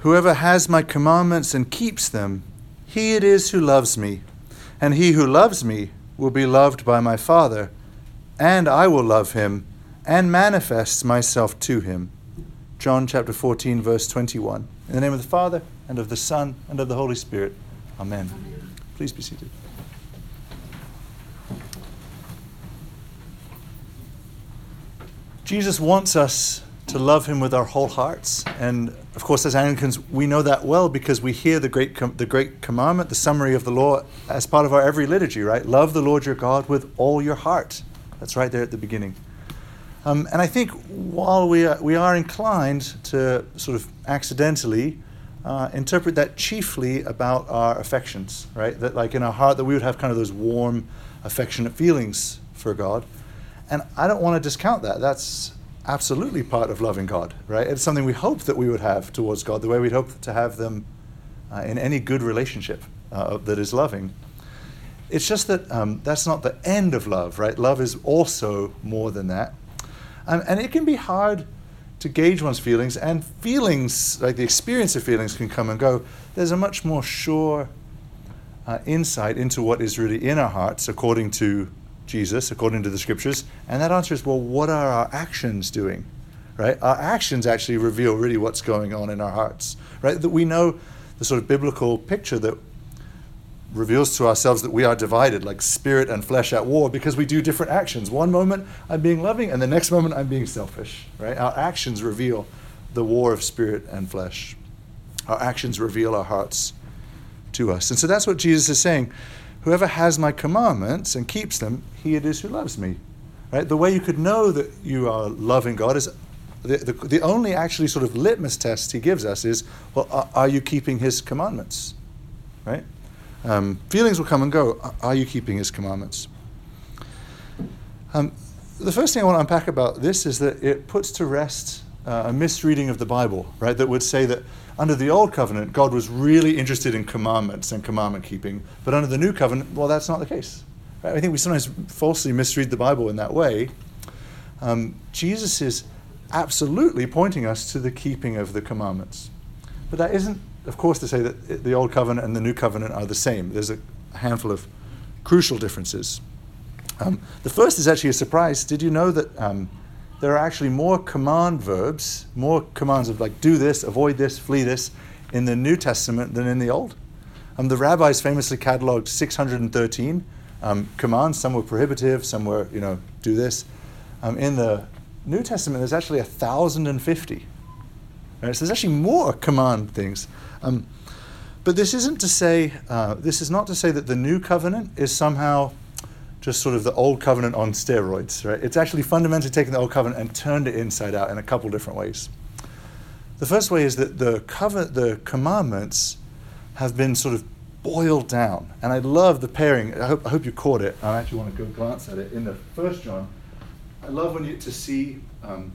Whoever has my commandments and keeps them, he it is who loves me. And he who loves me will be loved by my Father, and I will love him and manifest myself to him. John chapter 14, verse 21. In the name of the Father, and of the Son, and of the Holy Spirit. Amen. Amen. Please be seated. Jesus wants us to love him with our whole hearts. And of course, as Anglicans, we know that well because we hear the great, com- the great commandment, the summary of the law, as part of our every liturgy, right? Love the Lord your God with all your heart. That's right there at the beginning. Um, and I think while we are, we are inclined to sort of accidentally uh, interpret that chiefly about our affections, right? That, like in our heart, that we would have kind of those warm, affectionate feelings for God. And I don't want to discount that. That's absolutely part of loving God, right? It's something we hope that we would have towards God, the way we'd hope to have them uh, in any good relationship uh, that is loving. It's just that um, that's not the end of love, right? Love is also more than that. Um, and it can be hard to gauge one's feelings, and feelings, like the experience of feelings, can come and go. There's a much more sure uh, insight into what is really in our hearts according to Jesus according to the scriptures? And that answer is well, what are our actions doing? Right? Our actions actually reveal really what's going on in our hearts. Right? That we know the sort of biblical picture that reveals to ourselves that we are divided, like spirit and flesh at war, because we do different actions. One moment I'm being loving, and the next moment I'm being selfish. Right? Our actions reveal the war of spirit and flesh. Our actions reveal our hearts to us. And so that's what Jesus is saying. Whoever has my commandments and keeps them, he it is who loves me. Right? The way you could know that you are loving God is the, the, the only actually sort of litmus test he gives us is, well, are, are you keeping his commandments? Right? Um, feelings will come and go. Are you keeping his commandments? Um, the first thing I want to unpack about this is that it puts to rest uh, a misreading of the Bible, right? That would say that under the old covenant, God was really interested in commandments and commandment keeping, but under the new covenant, well, that's not the case. Right? I think we sometimes falsely misread the Bible in that way. Um, Jesus is absolutely pointing us to the keeping of the commandments. But that isn't, of course, to say that the old covenant and the new covenant are the same. There's a handful of crucial differences. Um, the first is actually a surprise. Did you know that um, there are actually more command verbs, more commands of like do this, avoid this, flee this, in the New Testament than in the Old. Um, the rabbis famously cataloged 613 um, commands. Some were prohibitive, some were, you know, do this. Um, in the New Testament, there's actually 1,050. Right? So there's actually more command things. Um, but this isn't to say, uh, this is not to say that the new covenant is somehow just sort of the old covenant on steroids, right? It's actually fundamentally taken the old covenant and turned it inside out in a couple different ways. The first way is that the covenant, the commandments have been sort of boiled down. And I love the pairing. I hope, I hope you caught it. I actually want to go glance at it in the first John. I love when you to see um,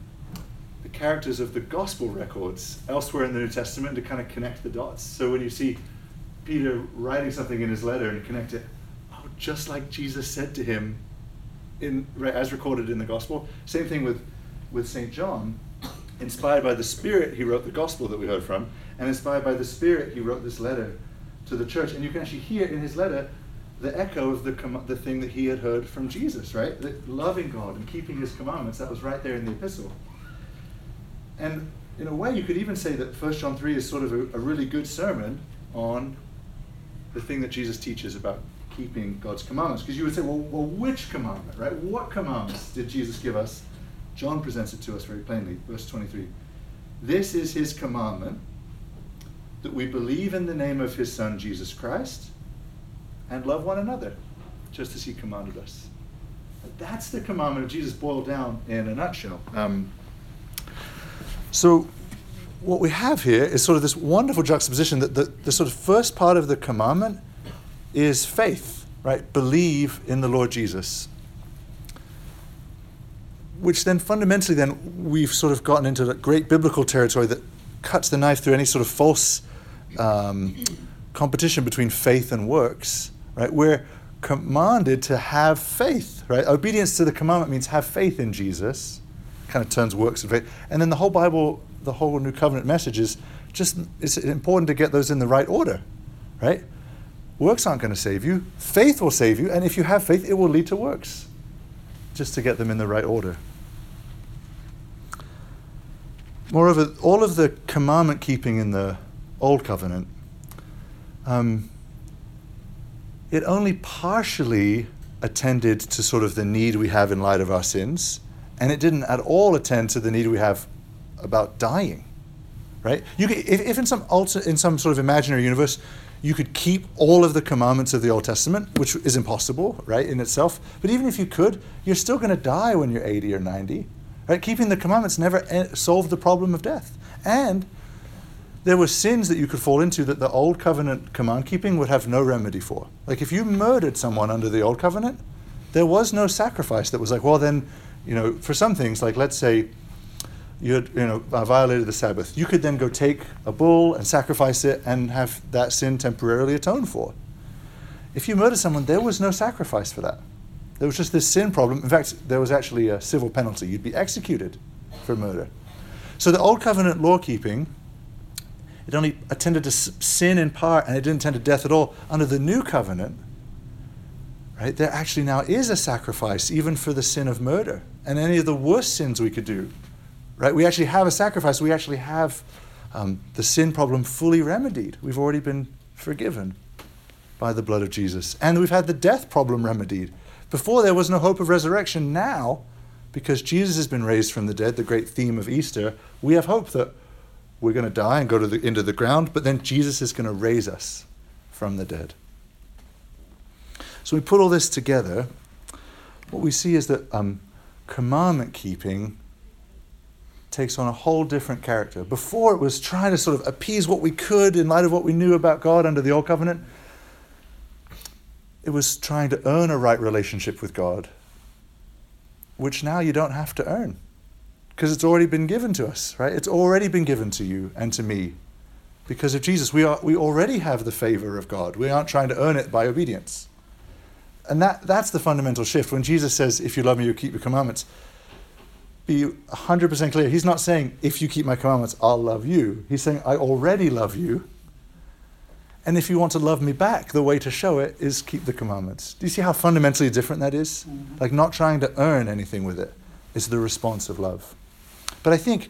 the characters of the gospel records elsewhere in the New Testament to kind of connect the dots. So when you see Peter writing something in his letter and connect it, just like Jesus said to him, in, as recorded in the gospel. Same thing with, with St. John. Inspired by the Spirit, he wrote the gospel that we heard from, and inspired by the Spirit, he wrote this letter to the church. And you can actually hear in his letter the echo of the, the thing that he had heard from Jesus, right? That loving God and keeping his commandments, that was right there in the epistle. And in a way, you could even say that 1 John 3 is sort of a, a really good sermon on the thing that Jesus teaches about keeping God's commandments. Because you would say, well, well, which commandment, right? What commandments did Jesus give us? John presents it to us very plainly, verse 23. This is his commandment that we believe in the name of his Son, Jesus Christ, and love one another, just as he commanded us. That's the commandment of Jesus boiled down in a nutshell. Um, so, what we have here is sort of this wonderful juxtaposition that the, the sort of first part of the commandment is faith, right? Believe in the Lord Jesus. Which then fundamentally, then we've sort of gotten into that great biblical territory that cuts the knife through any sort of false um, competition between faith and works, right? We're commanded to have faith, right? Obedience to the commandment means have faith in Jesus, kind of turns works of faith. And then the whole Bible the whole New Covenant message is just it's important to get those in the right order, right? Works aren't going to save you. Faith will save you, and if you have faith, it will lead to works. Just to get them in the right order. Moreover, all of the commandment keeping in the Old Covenant, um, it only partially attended to sort of the need we have in light of our sins, and it didn't at all attend to the need we have about dying. Right? You if, if in some alter, in some sort of imaginary universe, you could keep all of the commandments of the Old Testament, which is impossible, right, in itself. But even if you could, you're still going to die when you're 80 or 90. Right? Keeping the commandments never eh, solved the problem of death. And there were sins that you could fall into that the old covenant command keeping would have no remedy for. Like if you murdered someone under the old covenant, there was no sacrifice that was like, well, then, you know, for some things, like let's say you had, you know, violated the Sabbath, you could then go take a bull and sacrifice it and have that sin temporarily atoned for. If you murdered someone, there was no sacrifice for that. There was just this sin problem. In fact, there was actually a civil penalty. You'd be executed for murder. So the old covenant law keeping it only attended to sin in part and it didn't tend to death at all. Under the new covenant, right, there actually now is a sacrifice even for the sin of murder and any of the worst sins we could do. Right? We actually have a sacrifice. We actually have um, the sin problem fully remedied. We've already been forgiven by the blood of Jesus. And we've had the death problem remedied. Before there was no hope of resurrection. Now, because Jesus has been raised from the dead, the great theme of Easter, we have hope that we're going to die and go to the, into the ground, but then Jesus is going to raise us from the dead. So we put all this together. What we see is that um, commandment keeping takes on a whole different character. Before it was trying to sort of appease what we could in light of what we knew about God under the Old Covenant. It was trying to earn a right relationship with God, which now you don't have to earn because it's already been given to us, right? It's already been given to you and to me. Because of Jesus, we, are, we already have the favor of God. We aren't trying to earn it by obedience. And that, that's the fundamental shift. When Jesus says, If you love me, you keep your commandments, be 100% clear. He's not saying, If you keep my commandments, I'll love you. He's saying, I already love you. And if you want to love me back, the way to show it is keep the commandments. Do you see how fundamentally different that is? Mm-hmm. Like not trying to earn anything with it. is the response of love. But I think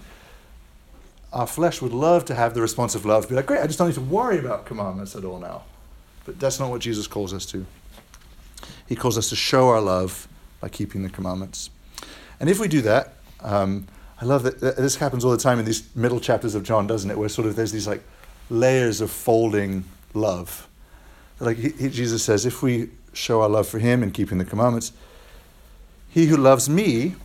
our flesh would love to have the response of love, be like, great, I just don't need to worry about commandments at all now. But that's not what Jesus calls us to. He calls us to show our love by keeping the commandments. And if we do that, um, I love that this happens all the time in these middle chapters of John, doesn't it? Where sort of there's these like layers of folding love. Like he, he, Jesus says, if we show our love for him in keeping the commandments, he who loves me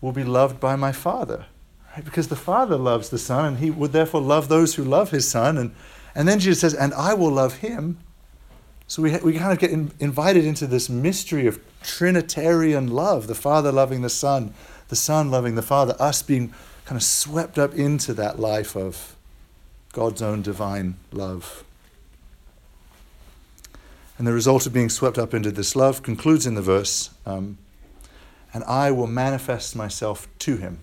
will be loved by my Father. Right? Because the Father loves the Son, and He would therefore love those who love His Son. And, and then Jesus says, And I will love Him. So we, we kind of get in, invited into this mystery of Trinitarian love the Father loving the Son, the Son loving the Father, us being kind of swept up into that life of God's own divine love. And the result of being swept up into this love concludes in the verse, um, and I will manifest myself to him.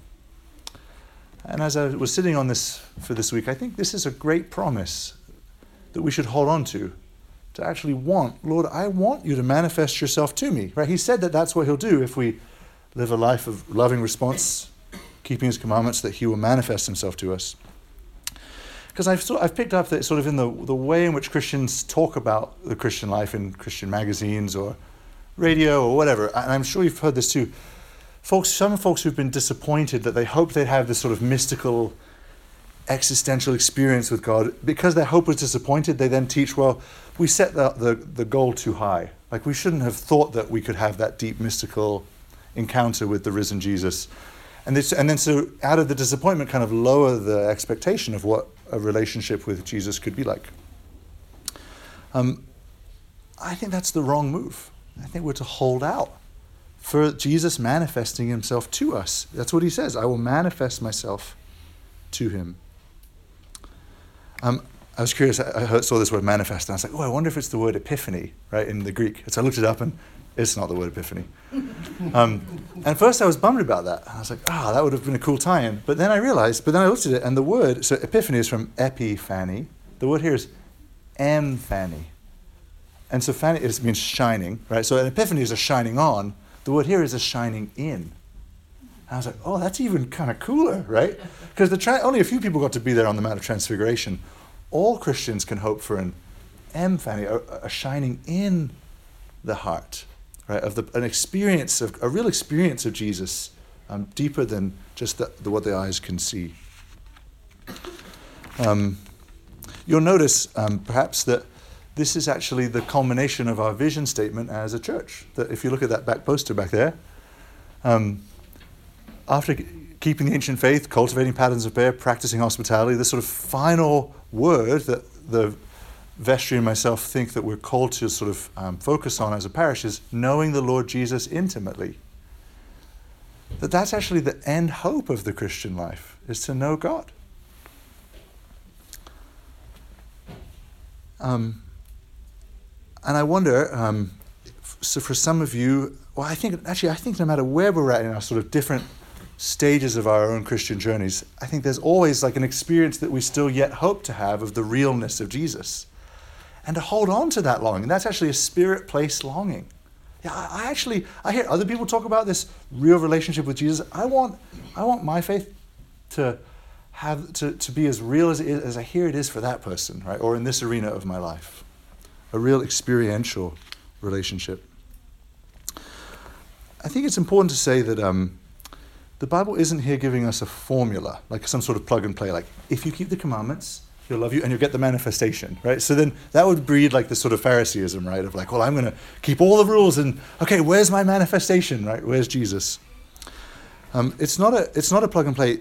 And as I was sitting on this for this week, I think this is a great promise that we should hold on to. To actually want, Lord, I want you to manifest yourself to me. Right? He said that that's what he'll do if we live a life of loving response, keeping his commandments, that he will manifest himself to us. Because I've, sort of, I've picked up that sort of in the, the way in which Christians talk about the Christian life in Christian magazines or radio or whatever, and I'm sure you've heard this too folks, some folks who've been disappointed that they hoped they'd have this sort of mystical existential experience with God, because their hope was disappointed, they then teach, well, we set the, the, the goal too high. Like we shouldn't have thought that we could have that deep mystical encounter with the risen Jesus. And, this, and then so out of the disappointment, kind of lower the expectation of what a relationship with Jesus could be like. Um, I think that's the wrong move. I think we're to hold out for Jesus manifesting himself to us. That's what he says I will manifest myself to him. Um, I was curious. I saw this word manifest, and I was like, oh, I wonder if it's the word epiphany, right, in the Greek. So I looked it up, and it's not the word epiphany. Um, and first I was bummed about that. I was like, ah, oh, that would have been a cool tie-in. But then I realized, but then I looked at it, and the word, so epiphany is from epiphany. The word here is emphany. And so phany, it means shining, right? So an epiphany is a shining on. The word here is a shining in. And I was like, oh, that's even kind of cooler, right? Because tra- only a few people got to be there on the Mount of Transfiguration. All Christians can hope for an emphany, a, a shining in the heart, right? Of the, an experience of a real experience of Jesus, um, deeper than just the, the, what the eyes can see. Um, you'll notice, um, perhaps, that this is actually the culmination of our vision statement as a church. That if you look at that back poster back there, um, after keeping the ancient faith, cultivating patterns of prayer, practicing hospitality, the sort of final word that the vestry and myself think that we're called to sort of um, focus on as a parish is knowing the Lord Jesus intimately. That that's actually the end hope of the Christian life is to know God. Um, and I wonder, um, so for some of you, well, I think actually, I think no matter where we're at in our sort of different stages of our own Christian journeys, I think there's always like an experience that we still yet hope to have of the realness of Jesus. And to hold on to that longing, And that's actually a spirit placed longing. Yeah, I, I actually I hear other people talk about this real relationship with Jesus. I want I want my faith to have to, to be as real as, as I hear it is for that person, right? Or in this arena of my life. A real experiential relationship. I think it's important to say that um, the Bible isn't here giving us a formula, like some sort of plug and play, like if you keep the commandments, he'll love you and you'll get the manifestation, right? So then that would breed like the sort of Phariseeism, right? Of like, well, I'm going to keep all the rules and okay, where's my manifestation, right? Where's Jesus? Um, it's not a it's not a plug and play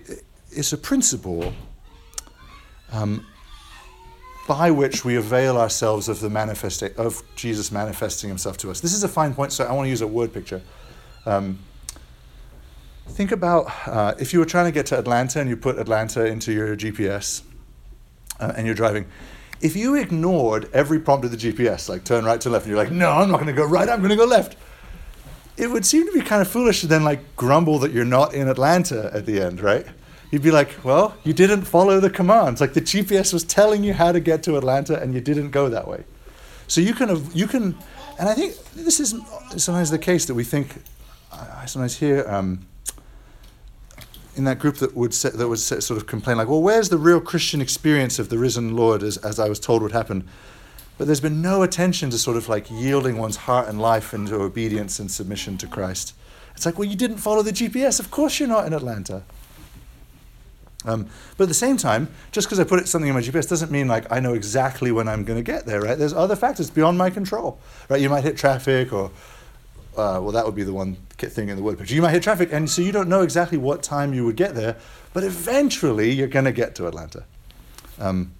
it's a principle um, by which we avail ourselves of the manifesta- of Jesus manifesting Himself to us. This is a fine point, so I want to use a word picture. Um, think about uh, if you were trying to get to Atlanta and you put Atlanta into your GPS uh, and you're driving. If you ignored every prompt of the GPS, like turn right to left, and you're like, no, I'm not going to go right, I'm going to go left, it would seem to be kind of foolish to then like grumble that you're not in Atlanta at the end, right? you'd be like, well, you didn't follow the commands. Like the GPS was telling you how to get to Atlanta, and you didn't go that way. So you can, you can, and I think this is sometimes the case that we think. I sometimes hear um, in that group that would say, that would say, sort of complain like, well, where's the real Christian experience of the risen Lord as, as I was told would happen? But there's been no attention to sort of like yielding one's heart and life into obedience and submission to Christ. It's like, well, you didn't follow the GPS. Of course you're not in Atlanta. Um, but at the same time, just because I put something in my GPS doesn't mean like I know exactly when I'm going to get there, right? There's other factors beyond my control, right? You might hit traffic, or uh, well, that would be the one thing in the word picture. You might hit traffic, and so you don't know exactly what time you would get there, but eventually you're going to get to Atlanta. Um,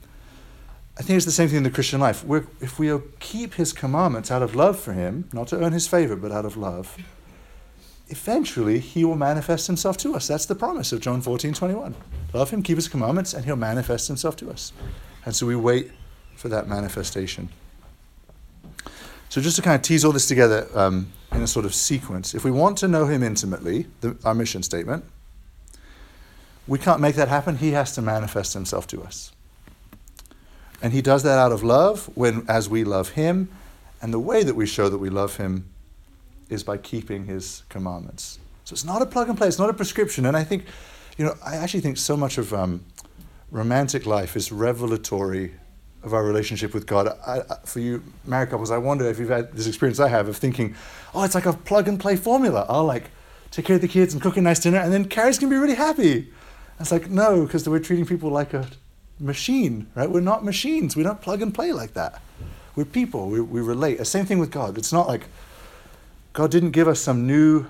I think it's the same thing in the Christian life. We're, if we keep His commandments out of love for Him, not to earn His favor, but out of love, eventually he will manifest himself to us. That's the promise of John 14, 21. Love him, keep his commandments, and he'll manifest himself to us. And so we wait for that manifestation. So just to kind of tease all this together um, in a sort of sequence, if we want to know him intimately, the, our mission statement, we can't make that happen. He has to manifest himself to us. And he does that out of love when as we love him, and the way that we show that we love him is by keeping his commandments. So it's not a plug and play, it's not a prescription. And I think, you know, I actually think so much of um, romantic life is revelatory of our relationship with God. I, for you married couples, I wonder if you've had this experience I have of thinking, oh, it's like a plug and play formula. I'll like take care of the kids and cook a nice dinner, and then Carrie's gonna be really happy. And it's like, no, because we're treating people like a machine, right? We're not machines. We don't plug and play like that. We're people. We, we relate. The same thing with God. It's not like God didn't give us some new,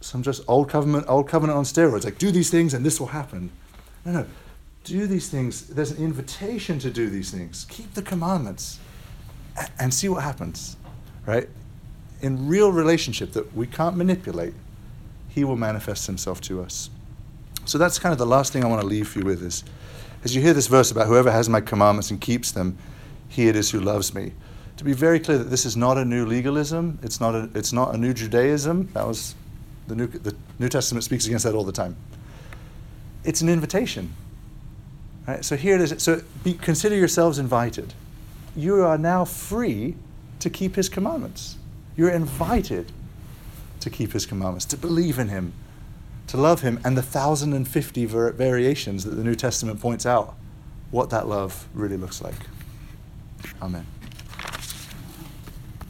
some just old covenant, old covenant on steroids, like do these things and this will happen. No, no. Do these things. There's an invitation to do these things. Keep the commandments and see what happens, right? In real relationship that we can't manipulate, He will manifest Himself to us. So that's kind of the last thing I want to leave you with is as you hear this verse about whoever has my commandments and keeps them, he it is who loves me. To be very clear that this is not a new legalism, it's not a, it's not a new Judaism. That was the new, the New Testament speaks against that all the time. It's an invitation. Right? So here it is. So be, consider yourselves invited. You are now free to keep his commandments. You're invited to keep his commandments, to believe in him, to love him, and the 1,050 var- variations that the New Testament points out what that love really looks like. Amen.